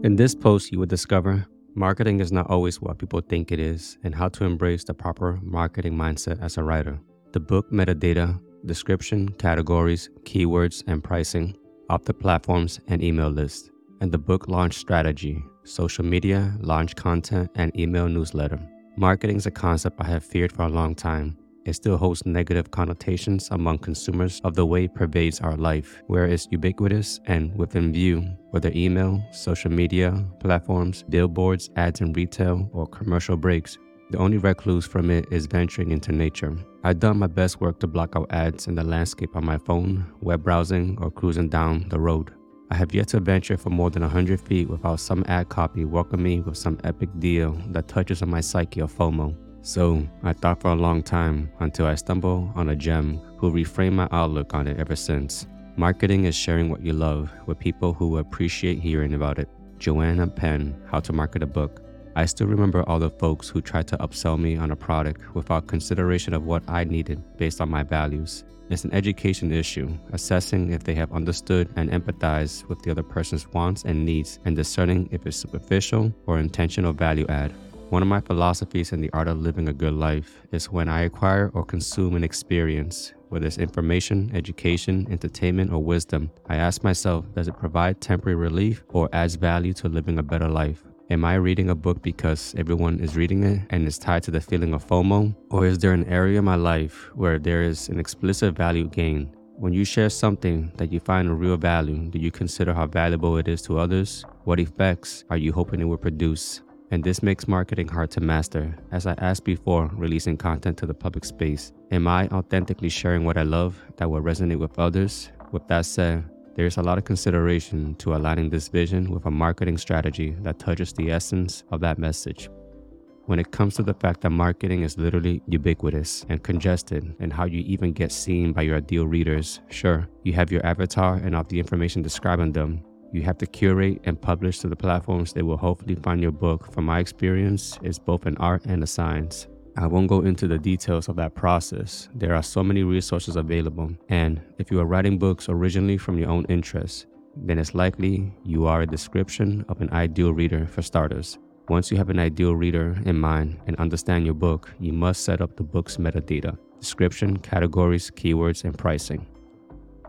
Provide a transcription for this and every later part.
In this post, you will discover marketing is not always what people think it is and how to embrace the proper marketing mindset as a writer. The book Metadata, description, categories, keywords, and pricing, opt the platforms and email list, and the book launch strategy, social media, launch content, and email newsletter. Marketing is a concept I have feared for a long time it still holds negative connotations among consumers of the way it pervades our life, where it's ubiquitous and within view, whether email, social media, platforms, billboards, ads in retail, or commercial breaks. The only recluse from it is venturing into nature. I've done my best work to block out ads in the landscape on my phone, web browsing, or cruising down the road. I have yet to venture for more than 100 feet without some ad copy welcoming me with some epic deal that touches on my psyche of FOMO. So I thought for a long time until I stumbled on a gem who reframed my outlook on it ever since. Marketing is sharing what you love with people who appreciate hearing about it. Joanna Penn, How to Market a Book. I still remember all the folks who tried to upsell me on a product without consideration of what I needed based on my values. It's an education issue, assessing if they have understood and empathized with the other person's wants and needs and discerning if it's superficial or intentional value add. One of my philosophies in the art of living a good life is when I acquire or consume an experience, whether it's information, education, entertainment, or wisdom, I ask myself, does it provide temporary relief or adds value to living a better life? Am I reading a book because everyone is reading it and it's tied to the feeling of FOMO? Or is there an area in my life where there is an explicit value gain? When you share something that you find a real value, do you consider how valuable it is to others? What effects are you hoping it will produce? And this makes marketing hard to master. As I asked before, releasing content to the public space, am I authentically sharing what I love that will resonate with others? With that said, there is a lot of consideration to aligning this vision with a marketing strategy that touches the essence of that message. When it comes to the fact that marketing is literally ubiquitous and congested, and how you even get seen by your ideal readers, sure, you have your avatar and all the information describing them, you have to curate and publish to the platforms that will hopefully find your book. From my experience, it's both an art and a science. I won't go into the details of that process. There are so many resources available. And if you are writing books originally from your own interests, then it's likely you are a description of an ideal reader for starters. Once you have an ideal reader in mind and understand your book, you must set up the book's metadata description, categories, keywords, and pricing.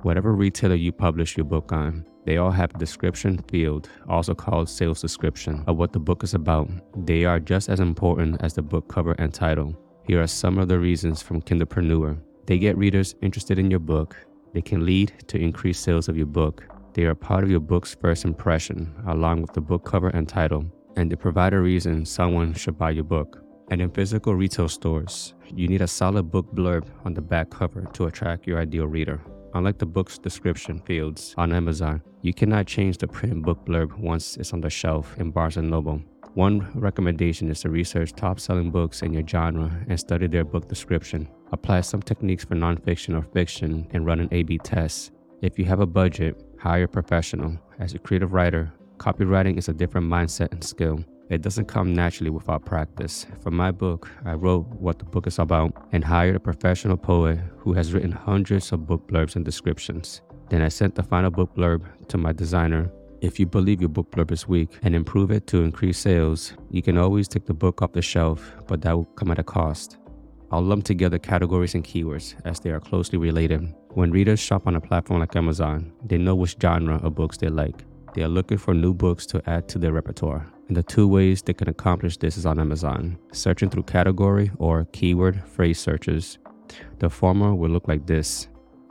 Whatever retailer you publish your book on, they all have a description field, also called sales description, of what the book is about. They are just as important as the book cover and title. Here are some of the reasons from Kindlepreneur. They get readers interested in your book. They can lead to increased sales of your book. They are part of your book's first impression, along with the book cover and title. And they provide a reason someone should buy your book. And in physical retail stores, you need a solid book blurb on the back cover to attract your ideal reader. Unlike the book's description fields on Amazon, you cannot change the print book blurb once it's on the shelf in Barnes & Noble. One recommendation is to research top selling books in your genre and study their book description. Apply some techniques for nonfiction or fiction and run an A B test. If you have a budget, hire a professional. As a creative writer, copywriting is a different mindset and skill. It doesn't come naturally without practice. For my book, I wrote what the book is about and hired a professional poet who has written hundreds of book blurbs and descriptions. Then I sent the final book blurb to my designer. If you believe your book blurb is weak and improve it to increase sales, you can always take the book off the shelf, but that will come at a cost. I'll lump together categories and keywords as they are closely related. When readers shop on a platform like Amazon, they know which genre of books they like. They are looking for new books to add to their repertoire. And the two ways they can accomplish this is on Amazon searching through category or keyword phrase searches. The former will look like this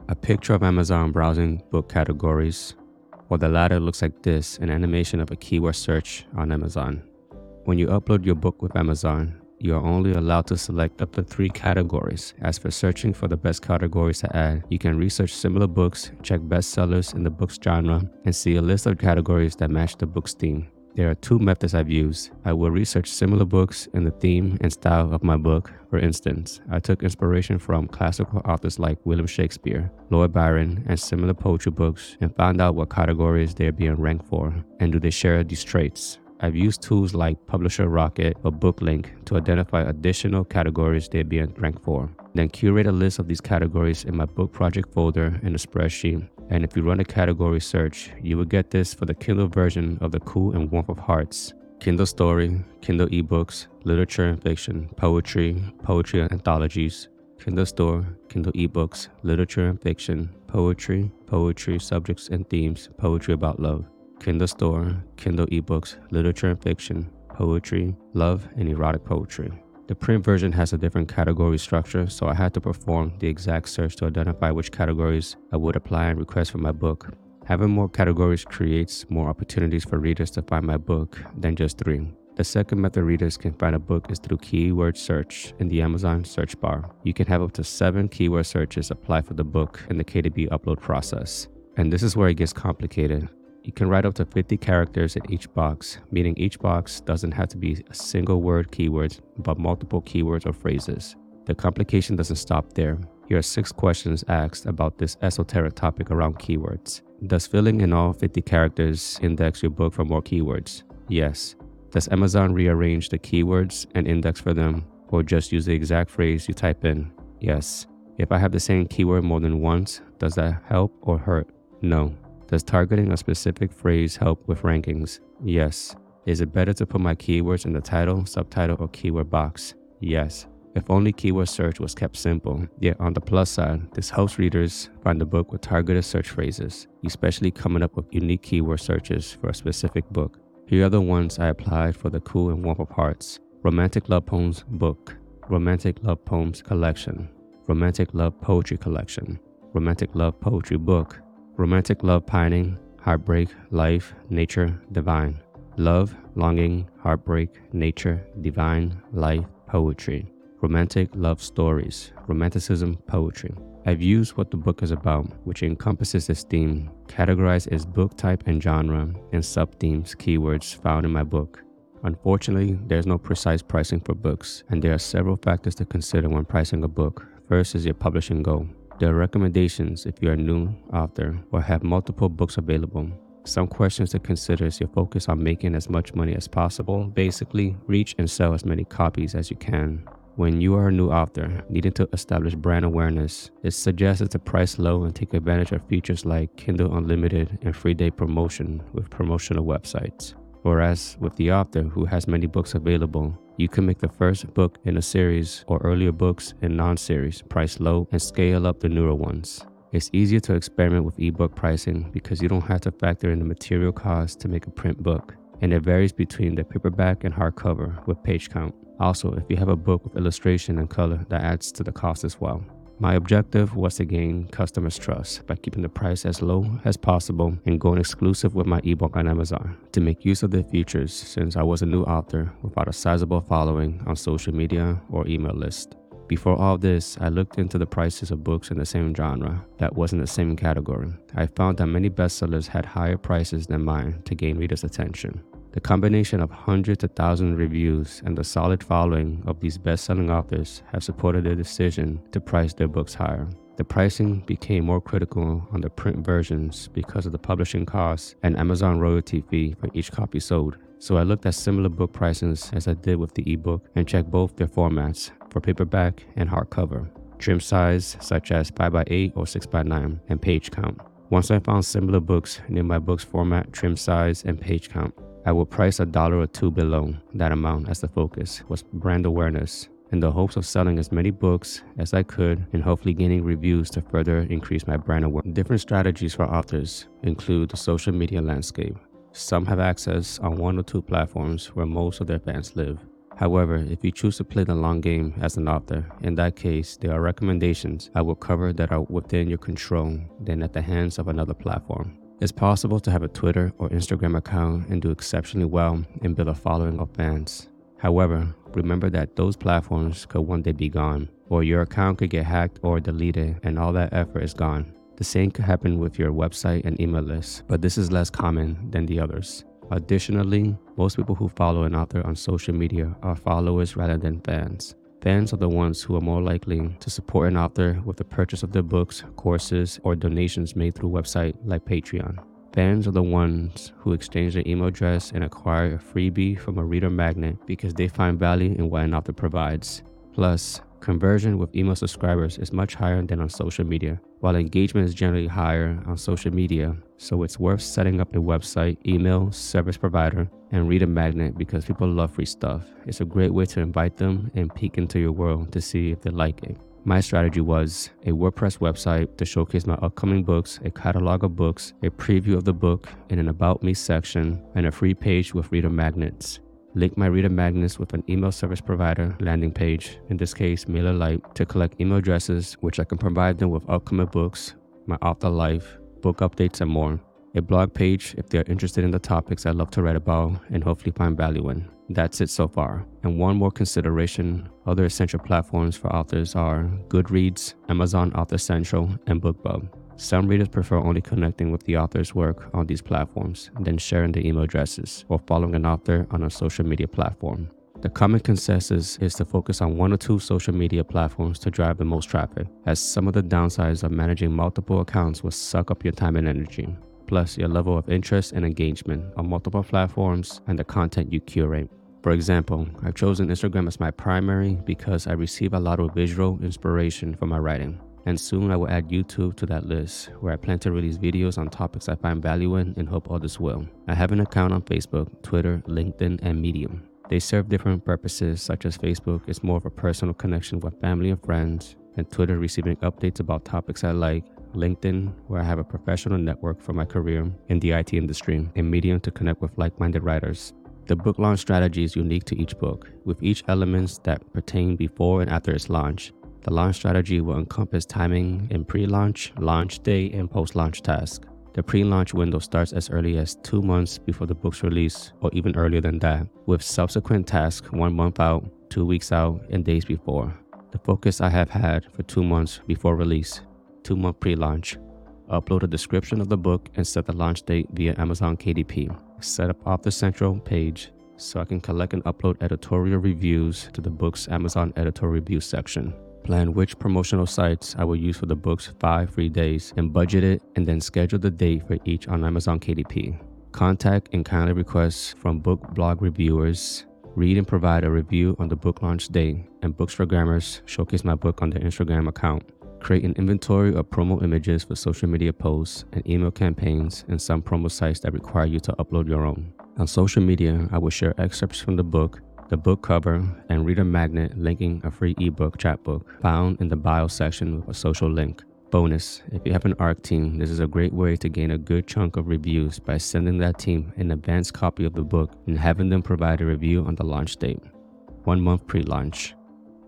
a picture of Amazon browsing book categories, while the latter looks like this an animation of a keyword search on Amazon. When you upload your book with Amazon, you are only allowed to select up to three categories. As for searching for the best categories to add, you can research similar books, check bestsellers in the book's genre, and see a list of categories that match the book's theme. There are two methods I've used. I will research similar books in the theme and style of my book. For instance, I took inspiration from classical authors like William Shakespeare, Lord Byron, and similar poetry books and found out what categories they're being ranked for and do they share these traits. I've used tools like Publisher Rocket or BookLink to identify additional categories they'd be ranked for. Then curate a list of these categories in my book project folder in a spreadsheet. And if you run a category search, you will get this for the Kindle version of The Cool and Warmth of Hearts. Kindle Store, Kindle eBooks, Literature and Fiction, Poetry, Poetry Anthologies, Kindle Store, Kindle eBooks, Literature and Fiction, Poetry, Poetry Subjects and Themes, Poetry About Love. Kindle Store, Kindle eBooks, Literature and Fiction, Poetry, Love, and Erotic Poetry. The print version has a different category structure, so I had to perform the exact search to identify which categories I would apply and request for my book. Having more categories creates more opportunities for readers to find my book than just three. The second method readers can find a book is through keyword search in the Amazon search bar. You can have up to seven keyword searches apply for the book in the KDP upload process. And this is where it gets complicated. You can write up to 50 characters in each box, meaning each box doesn't have to be a single word keywords, but multiple keywords or phrases. The complication doesn't stop there. Here are six questions asked about this esoteric topic around keywords. Does filling in all 50 characters index your book for more keywords? Yes. Does Amazon rearrange the keywords and index for them, or just use the exact phrase you type in? Yes. If I have the same keyword more than once, does that help or hurt? No. Does targeting a specific phrase help with rankings? Yes. Is it better to put my keywords in the title, subtitle, or keyword box? Yes. If only keyword search was kept simple. Yet on the plus side, this helps readers find the book with targeted search phrases, especially coming up with unique keyword searches for a specific book. Here are the ones I applied for the Cool and Warm of Hearts Romantic Love Poems Book, Romantic Love Poems Collection, Romantic Love Poetry Collection, Romantic Love Poetry Book, romantic love pining, heartbreak, life, nature, divine. Love, longing, heartbreak, nature, divine, life, poetry. Romantic love stories, romanticism, poetry. I've used what the book is about, which encompasses this theme, categorized as book type and genre, and sub-themes, keywords found in my book. Unfortunately, there's no precise pricing for books, and there are several factors to consider when pricing a book. First is your publishing goal. Are recommendations if you're a new author or have multiple books available. Some questions to consider is your focus on making as much money as possible. Basically, reach and sell as many copies as you can. When you are a new author needing to establish brand awareness, it's suggested to price low and take advantage of features like Kindle Unlimited and free day promotion with promotional websites. Whereas with the author who has many books available, you can make the first book in a series or earlier books in non series price low and scale up the newer ones. It's easier to experiment with ebook pricing because you don't have to factor in the material cost to make a print book, and it varies between the paperback and hardcover with page count. Also, if you have a book with illustration and color, that adds to the cost as well. My objective was to gain customers' trust by keeping the price as low as possible and going exclusive with my ebook on Amazon to make use of the features since I was a new author without a sizable following on social media or email list. Before all this, I looked into the prices of books in the same genre that was in the same category. I found that many bestsellers had higher prices than mine to gain readers' attention. The combination of hundreds to thousands of reviews and the solid following of these best selling authors have supported their decision to price their books higher. The pricing became more critical on the print versions because of the publishing costs and Amazon royalty fee for each copy sold. So I looked at similar book prices as I did with the ebook and checked both their formats for paperback and hardcover, trim size such as 5x8 or 6x9, and page count. Once I found similar books near my book's format, trim size, and page count, I would price a dollar or two below that amount as the focus was brand awareness in the hopes of selling as many books as I could and hopefully gaining reviews to further increase my brand awareness. Different strategies for authors include the social media landscape. Some have access on one or two platforms where most of their fans live. However, if you choose to play the long game as an author, in that case, there are recommendations I will cover that are within your control than at the hands of another platform. It's possible to have a Twitter or Instagram account and do exceptionally well and build a following of fans. However, remember that those platforms could one day be gone, or your account could get hacked or deleted and all that effort is gone. The same could happen with your website and email list, but this is less common than the others. Additionally, most people who follow an author on social media are followers rather than fans. Fans are the ones who are more likely to support an author with the purchase of their books, courses, or donations made through a website like Patreon. Fans are the ones who exchange their email address and acquire a freebie from a reader magnet because they find value in what an author provides. Plus, conversion with email subscribers is much higher than on social media, while engagement is generally higher on social media. So it's worth setting up a website, email, service provider, and reader magnet because people love free stuff. It's a great way to invite them and peek into your world to see if they like it. My strategy was a WordPress website to showcase my upcoming books, a catalog of books, a preview of the book, and an About Me section, and a free page with reader magnets. Link my reader magnets with an email service provider landing page, in this case MailerLite, to collect email addresses, which I can provide them with upcoming books, my author life, book updates, and more. A blog page if they're interested in the topics I love to write about and hopefully find value in. That's it so far. And one more consideration other essential platforms for authors are Goodreads, Amazon Author Central, and BookBub. Some readers prefer only connecting with the author's work on these platforms then sharing their email addresses or following an author on a social media platform. The common consensus is to focus on one or two social media platforms to drive the most traffic, as some of the downsides of managing multiple accounts will suck up your time and energy, plus your level of interest and engagement on multiple platforms and the content you curate. For example, I've chosen Instagram as my primary because I receive a lot of visual inspiration from my writing. And soon I will add YouTube to that list, where I plan to release videos on topics I find value in and hope others will. I have an account on Facebook, Twitter, LinkedIn, and Medium. They serve different purposes, such as Facebook is more of a personal connection with family and friends, and Twitter receiving updates about topics I like, LinkedIn, where I have a professional network for my career in the IT industry, and Medium to connect with like minded writers. The book launch strategy is unique to each book, with each elements that pertain before and after its launch. The launch strategy will encompass timing in pre-launch, launch day, and post-launch tasks. The pre-launch window starts as early as two months before the book's release, or even earlier than that, with subsequent tasks one month out, two weeks out, and days before. The focus I have had for two months before release, two month pre-launch. Upload a description of the book and set the launch date via Amazon KDP set up Author Central page so I can collect and upload editorial reviews to the book's Amazon editorial review section. Plan which promotional sites I will use for the book's five free days and budget it and then schedule the date for each on Amazon KDP. Contact and kindly requests from book blog reviewers. Read and provide a review on the book launch day, and Bookstagrammers showcase my book on their Instagram account. Create an inventory of promo images for social media posts and email campaigns and some promo sites that require you to upload your own. On social media, I will share excerpts from the book, the book cover, and reader magnet linking a free ebook chapbook found in the bio section with a social link. Bonus, if you have an ARC team, this is a great way to gain a good chunk of reviews by sending that team an advanced copy of the book and having them provide a review on the launch date. One month pre launch.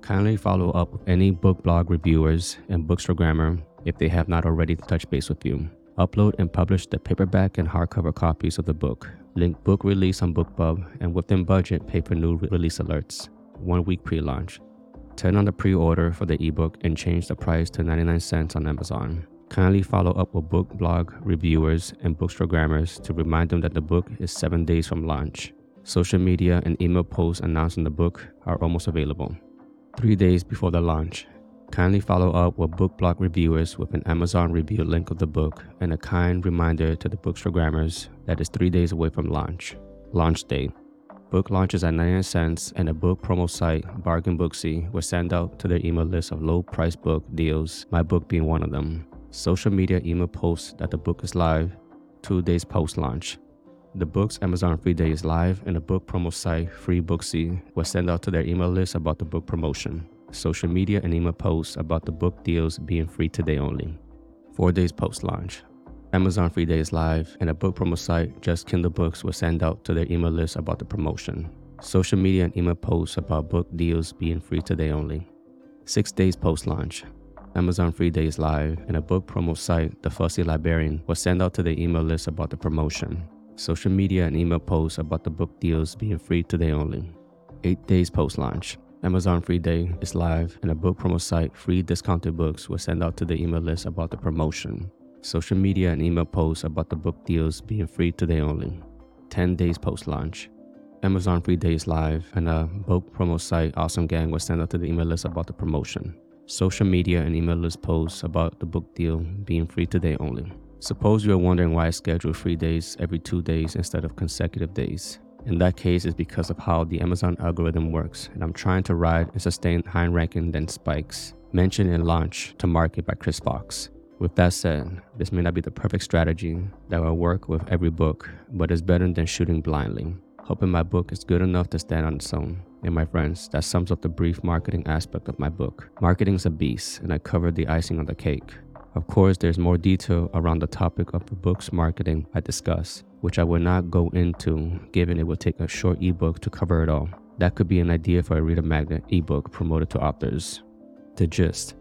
Kindly follow up with any book blog reviewers and Bookstagrammer if they have not already touched base with you. Upload and publish the paperback and hardcover copies of the book. Link book release on BookBub and within budget pay for new release alerts. One week pre launch. Turn on the pre order for the ebook and change the price to 99 cents on Amazon. Kindly follow up with book blog reviewers and bookstagrammers to remind them that the book is 7 days from launch. Social media and email posts announcing the book are almost available three days before the launch. Kindly follow up with book blog reviewers with an Amazon review link of the book and a kind reminder to the Bookstagrammers that is three days away from launch. Launch date. Book launches at 99 cents and a book promo site, Bargain Booksy, will send out to their email list of low price book deals, my book being one of them. Social media email posts that the book is live two days post launch. The book's Amazon Free Day is live, and the book promo site, Free Booksy, will send out to their email list about the book promotion, social media, and email posts about the book deals being free today only. Four days post launch. Amazon Free Days live, and a book promo site, Just Kindle Books, will send out to their email list about the promotion, social media, and email posts about book deals being free today only. Six days post launch. Amazon Free Days live, and a book promo site, The Fussy Librarian, will send out to their email list about the promotion, social media and email posts about the book deals being free today only. Eight days post launch. Amazon Free Day is live, and a book promo site, Free Discounted Books, will send out to the email list about the promotion. Social media and email posts about the book deals being free today only. 10 days post launch. Amazon Free Day is live, and a book promo site, Awesome Gang, will send out to the email list about the promotion. Social media and email list posts about the book deal being free today only. Suppose you're wondering why I schedule free days every two days instead of consecutive days. In that case, it's because of how the Amazon algorithm works, and I'm trying to ride and sustain high ranking than spikes, mentioned in Launch to Market by Chris Fox. With that said, this may not be the perfect strategy that will work with every book, but it's better than shooting blindly, hoping my book is good enough to stand on its own. And my friends, that sums up the brief marketing aspect of my book. Marketing's a beast, and I covered the icing on the cake. Of course, there's more detail around the topic of the book's marketing I discuss, which I will not go into given it will take a short ebook to cover it all. That could be an idea for a Reader Magnet ebook promoted to authors. The gist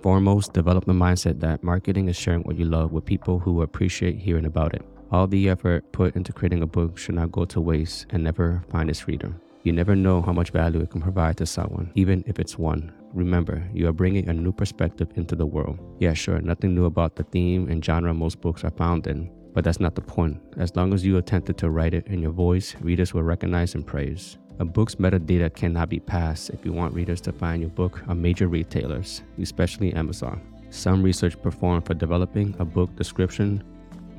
Foremost, develop the mindset that marketing is sharing what you love with people who appreciate hearing about it. All the effort put into creating a book should not go to waste and never find its reader. You never know how much value it can provide to someone, even if it's one. Remember, you are bringing a new perspective into the world. Yeah, sure, nothing new about the theme and genre most books are found in, but that's not the point. As long as you attempted to write it in your voice, readers will recognize and praise. A book's metadata cannot be passed if you want readers to find your book on major retailers, especially Amazon. Some research performed for developing a book description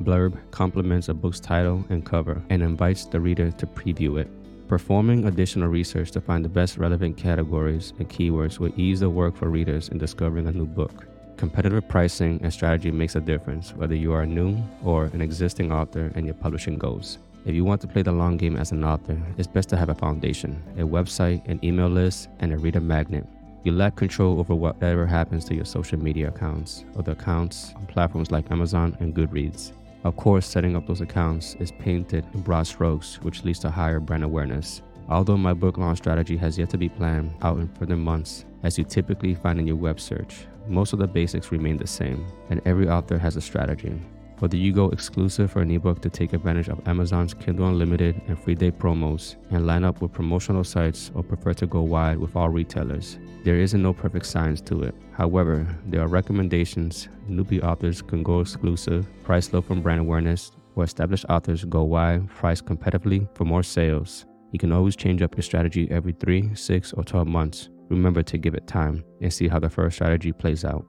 blurb complements a book's title and cover and invites the reader to preview it. Performing additional research to find the best relevant categories and keywords will ease the work for readers in discovering a new book. Competitive pricing and strategy makes a difference whether you are new or an existing author and your publishing goals. If you want to play the long game as an author, it's best to have a foundation, a website, an email list, and a reader magnet. You lack control over whatever happens to your social media accounts or the accounts on platforms like Amazon and Goodreads. Of course, setting up those accounts is painted in broad strokes, which leads to higher brand awareness. Although my book launch strategy has yet to be planned out in further months, as you typically find in your web search, most of the basics remain the same, and every author has a strategy. Whether you go exclusive for an ebook to take advantage of Amazon's Kindle Unlimited and free day promos and line up with promotional sites or prefer to go wide with all retailers, there isn't no perfect science to it. However, there are recommendations. Newbie authors can go exclusive, price low from brand awareness, or established authors go wide, price competitively for more sales. You can always change up your strategy every 3, 6, or 12 months. Remember to give it time and see how the first strategy plays out.